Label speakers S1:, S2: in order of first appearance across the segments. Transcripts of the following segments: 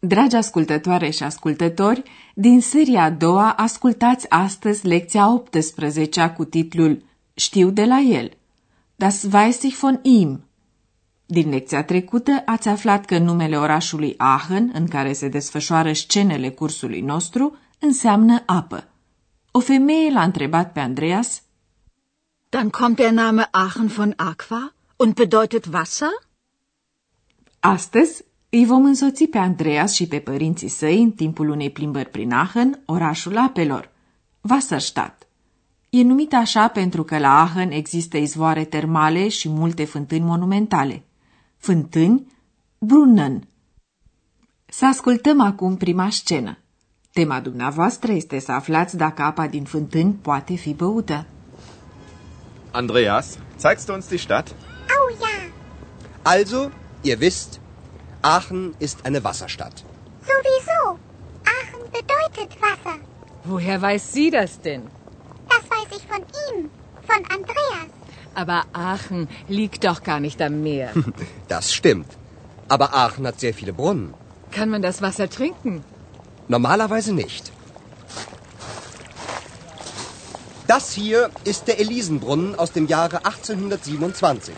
S1: Dragi ascultătoare și ascultători, din seria a doua ascultați astăzi lecția 18 cu titlul Știu de la el. Das weiß ich von ihm. Din lecția trecută ați aflat că numele orașului Aachen, în care se desfășoară scenele cursului nostru, înseamnă apă. O femeie l-a întrebat pe Andreas
S2: Dann kommt der Name Aachen von Aqua und bedeutet Wasser?
S1: Astăzi îi vom însoți pe Andreas și pe părinții săi în timpul unei plimbări prin Aachen, orașul apelor, Wasserstadt. E numit așa pentru că la Aachen există izvoare termale și multe fântâni monumentale. Fântâni, Brunnen. Să ascultăm acum prima scenă. Tema dumneavoastră este să aflați dacă apa din fântâni poate fi băută.
S3: Andreas, zeigst du uns die Stadt?
S4: Oh ja,
S5: Also, ihr wisst, Aachen ist eine Wasserstadt.
S4: sowieso. Aachen bedeutet Wasser.
S2: Woher weiß sie das denn?
S4: Das weiß ich von ihm, von Andreas.
S2: Aber Aachen liegt doch gar nicht am Meer.
S5: Das stimmt. Aber Aachen hat sehr viele Brunnen.
S2: Kann man das Wasser trinken?
S5: Normalerweise nicht. Das hier ist der Elisenbrunnen aus dem Jahre 1827.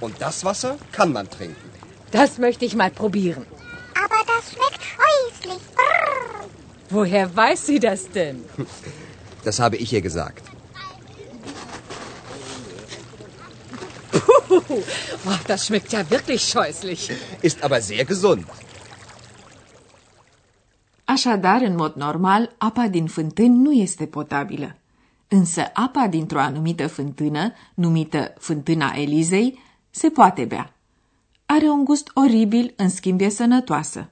S5: Und das Wasser kann man trinken.
S2: Das möchte ich mal probieren.
S4: Aber das schmeckt scheußlich. Brrr.
S2: Woher weiß sie das denn?
S5: Das habe ich ihr gesagt.
S2: Puh, oh, das schmeckt ja wirklich scheußlich.
S5: Ist aber sehr gesund.
S1: Așadar, în mod normal, apa din fântâni nu este potabilă. Însă apa dintr-o anumită fântână, numită fântâna Elizei, se poate bea. Are un gust oribil, în schimb e sănătoasă.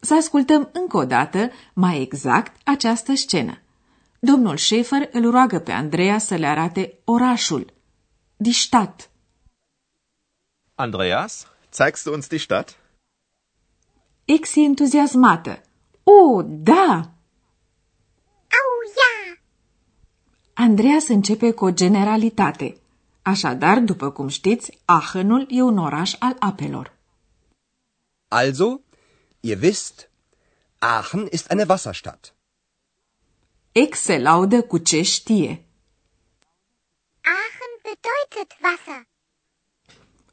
S1: Să ascultăm încă o dată, mai exact, această scenă. Domnul Șefer îl roagă pe Andreea să le arate orașul, die Stadt.
S3: Andreas, zeigst du uns die Stadt?
S1: Ex e entuziasmată. O, da!
S4: Oh ja,
S1: Andreas începe cu o generalitate. Așadar, după cum știți, Aachenul e un oraș al apelor.
S5: Also, ihr wisst, Aachen ist eine Wasserstadt.
S1: Ex se laudă cu ce știe.
S4: Aachen bedeutet Wasser.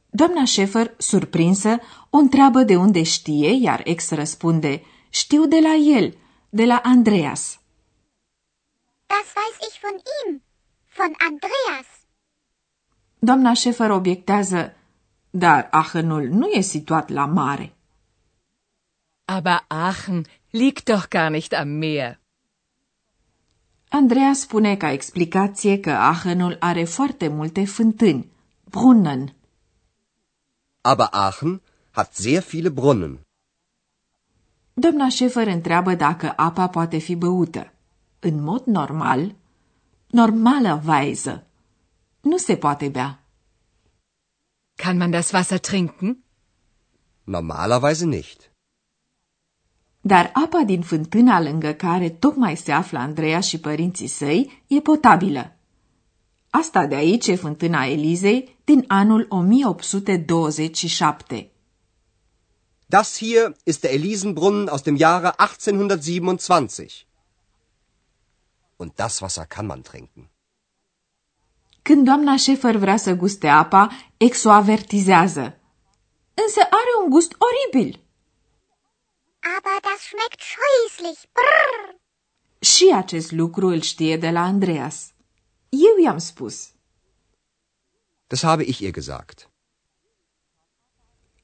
S1: Doamna Șefer, surprinsă, o întreabă de unde știe, iar ex răspunde, știu de la el, de la Andreas.
S4: Das weiß ich von ihm, von Andreas.
S1: Doamna Șefer obiectează, dar Aachenul nu e situat la mare.
S2: Aber Aachen liegt doch gar nicht am Meer.
S1: Andreea spune ca explicație că Aachenul are foarte multe fântâni, Brunnen.
S5: Aber Aachen hat sehr viele Brunnen.
S1: Doamna Șefer întreabă dacă apa poate fi băută. În mod normal, normalerweise, nu se poate bea.
S2: Kann man das Wasser trinken?
S5: Normalerweise nicht.
S1: Dar apa din fântâna lângă care tocmai se află Andreea și părinții săi e potabilă. Asta de aici e fântâna Elizei din anul 1827.
S5: Das hier ist der Elisenbrunnen aus dem Jahre 1827. Und das Wasser kann man trinken.
S1: Când doamna Șefer vrea să guste apa, ex o avertizează. Însă are un gust oribil.
S4: Aber das schmeckt scheußlich. Brrr.
S1: Și acest lucru îl știe de la Andreas. Eu i-am spus.
S5: Das habe ich ihr gesagt.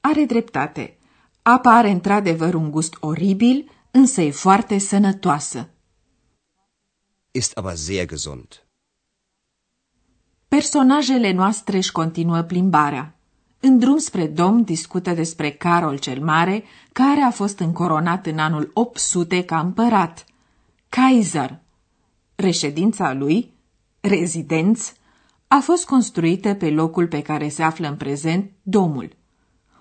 S1: Are dreptate. Apa are într-adevăr un gust oribil, însă e foarte sănătoasă.
S5: Ist aber sehr gesund.
S1: Personajele noastre își continuă plimbarea. În drum spre dom discută despre Carol cel Mare, care a fost încoronat în anul 800 ca împărat. Kaiser. Reședința lui, rezidenț, a fost construită pe locul pe care se află în prezent domul.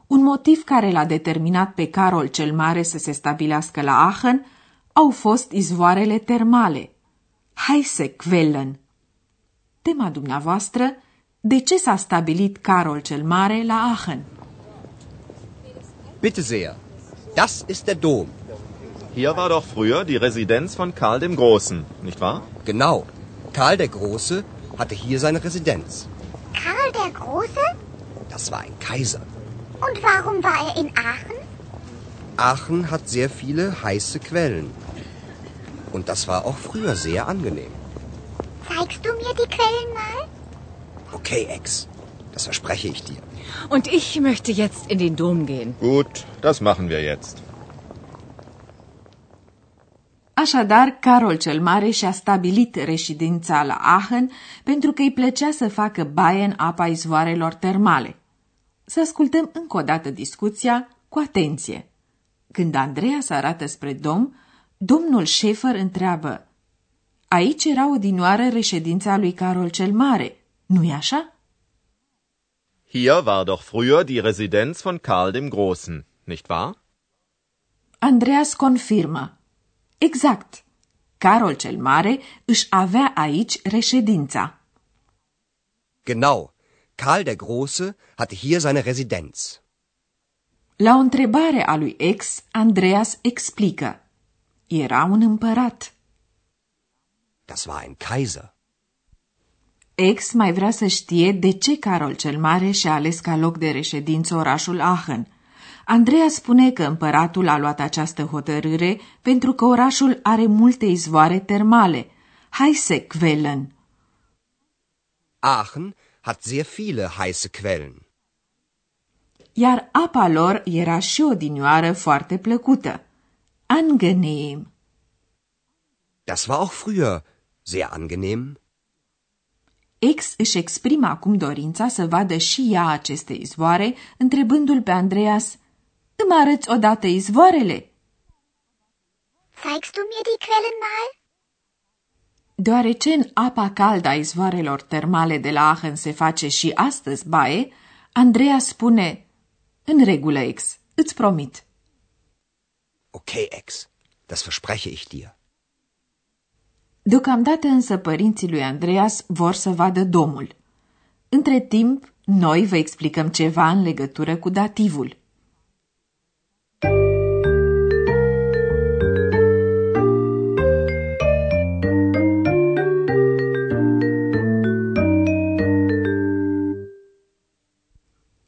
S1: Un motiv care l-a determinat pe Carol cel Mare să se stabilească la Aachen au fost izvoarele termale, Heisequellen. Tema dumneavoastră, de ce s-a stabilit Carol cel Mare la Aachen?
S5: Bitte sehr. Das ist der Dom.
S3: Hier war doch früher die Residenz von Karl dem Großen, nicht wahr?
S5: Genau. Karl der Große hatte hier seine Residenz.
S4: Karl der Große?
S5: Das war ein Kaiser.
S4: Und warum war er in Aachen?
S5: Aachen hat sehr viele heiße Quellen. Und das war auch früher sehr angenehm.
S4: Zeigst du mir die Quellen mal?
S5: Okay, Ex. Das verspreche ich dir.
S2: Und ich möchte jetzt in den Dom gehen.
S3: Gut, das machen wir jetzt.
S1: Așadar, Carol cel Mare și-a stabilit reședința la Aachen pentru că îi plăcea să facă baie în apa izvoarelor termale. Să ascultăm încă o dată discuția cu atenție. Când Andreea se arată spre dom, domnul Șefer întreabă Aici era odinioară reședința lui Carol cel Mare, nu-i așa?
S3: Hier war doch früher die Residenz von Karl dem Großen, nicht wahr?
S1: Andreas confirmă. Exact. Carol cel Mare își avea aici reședința.
S5: Genau. Karl der Große hatte hier seine Residenz.
S1: La o întrebare a lui ex, Andreas explică. Era un împărat.
S5: Das war ein Kaiser.
S1: Ex mai vrea să știe de ce Carol cel Mare și-a ales ca loc de reședință orașul Aachen. Andreea spune că împăratul a luat această hotărâre pentru că orașul are multe izvoare termale, Heisequellen.
S5: Aachen hat sehr viele heiße Quellen.
S1: Iar apa lor era și odinioară foarte plăcută, angenehm.
S5: Das war auch früher sehr angenehm.
S1: Ex își exprimă acum dorința să vadă și ea aceste izvoare, întrebându-l pe Andreas, îmi arăți odată izvoarele?
S4: Zeigst du mir die Quellen mal?
S1: Deoarece în apa caldă a izvoarelor termale de la Aachen se face și astăzi baie, Andreea spune, în regulă, ex, îți promit.
S5: Okay, Ex. Das verspreche ich dir.
S1: Deocamdată însă părinții lui Andreas vor să vadă domul. Între timp, noi vă explicăm ceva în legătură cu dativul.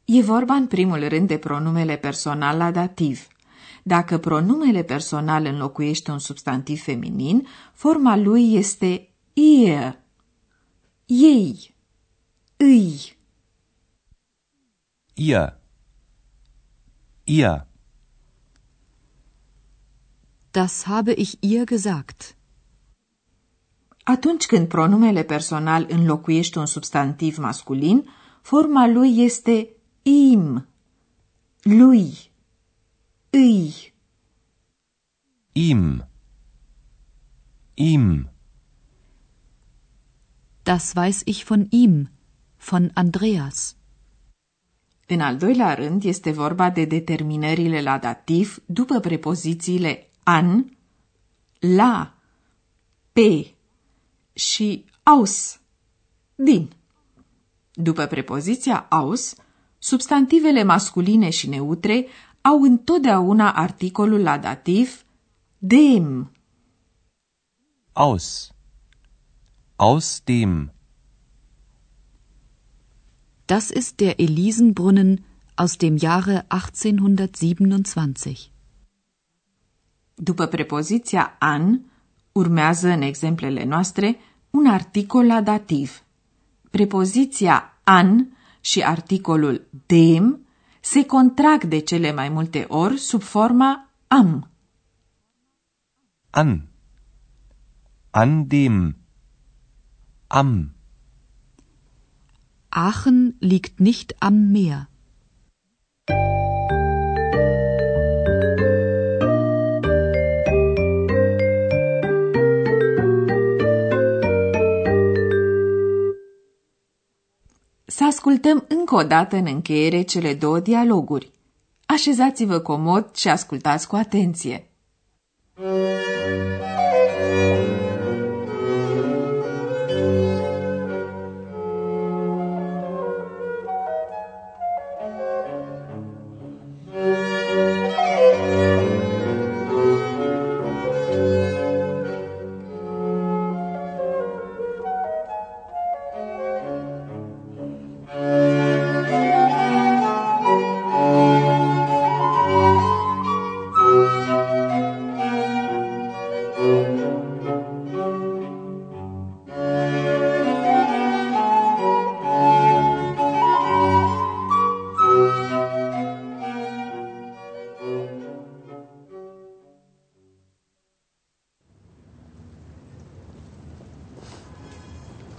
S1: E vorba în primul rând de pronumele personal la dativ. Dacă pronumele personal înlocuiește un substantiv feminin, forma lui este ihr, ei, îi.
S6: Ihr. Ihr.
S2: Das habe ich ihr gesagt.
S1: Atunci când pronumele personal înlocuiește un substantiv masculin, forma lui este im, lui, îi.
S6: Ihm. Ihm.
S2: Das weiß ich von ihm, von Andreas.
S1: În al doilea rând este vorba de determinările la dativ după prepozițiile an, la, pe și aus, din. După prepoziția aus, substantivele masculine și neutre au întotdeauna articolul la dativ dem.
S6: Aus. Aus dem.
S2: Das ist der Elisenbrunnen aus dem Jahre 1827.
S1: După prepoziția an, urmează în exemplele noastre un articol la dativ. Prepoziția an și articolul dem se contrag de cele mai multe ori sub forma am.
S6: An. An dem. Am.
S2: Aachen liegt nicht am Meer.
S1: Ascultăm încă o dată în încheiere cele două dialoguri. Așezați-vă comod și ascultați cu atenție.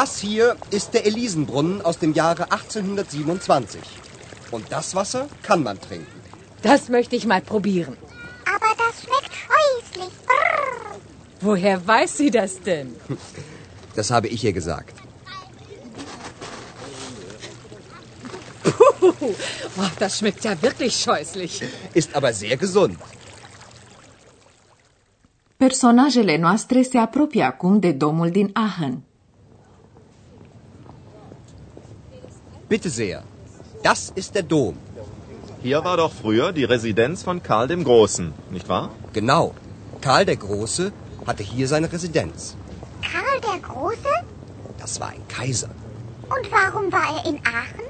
S5: Das hier ist der Elisenbrunnen aus dem Jahre 1827. Und das Wasser kann man trinken.
S7: Das möchte ich mal probieren.
S4: Aber das schmeckt scheußlich. Brrr.
S7: Woher weiß sie das denn?
S5: Das habe ich ihr gesagt.
S7: Puh, oh, das schmeckt ja wirklich scheußlich.
S5: Ist aber sehr gesund.
S1: Personajele noastre se apropie acum de domul din Aachen.
S5: Bitte sehr. Das ist der Dom.
S3: Hier war doch früher die Residenz von Karl dem Großen, nicht wahr?
S5: Genau. Karl der Große hatte hier seine Residenz.
S4: Karl der Große?
S5: Das war ein Kaiser.
S4: Und warum war er in Aachen?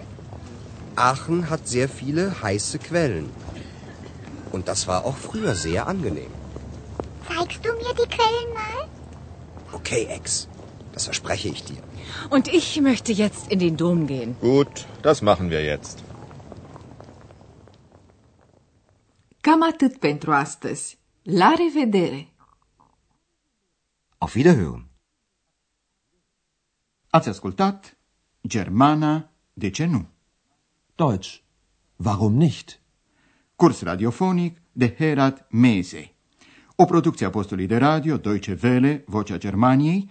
S5: Aachen hat sehr viele heiße Quellen. Und das war auch früher sehr angenehm.
S4: Zeigst du mir die Quellen mal?
S5: Okay, Ex. Das verspreche ich dir.
S7: Und ich möchte jetzt in den Dom gehen.
S3: Gut, das machen wir jetzt.
S1: Cam atât pentru astăzi. La revedere!
S8: Auf Wiederhören! Ați ascultat Germana, de ce nu?
S6: Deutsch. Warum nicht?
S8: Curs radiofonic de Herat Mese. O producție a postului de radio Deutsche Welle, Vocea Germaniei,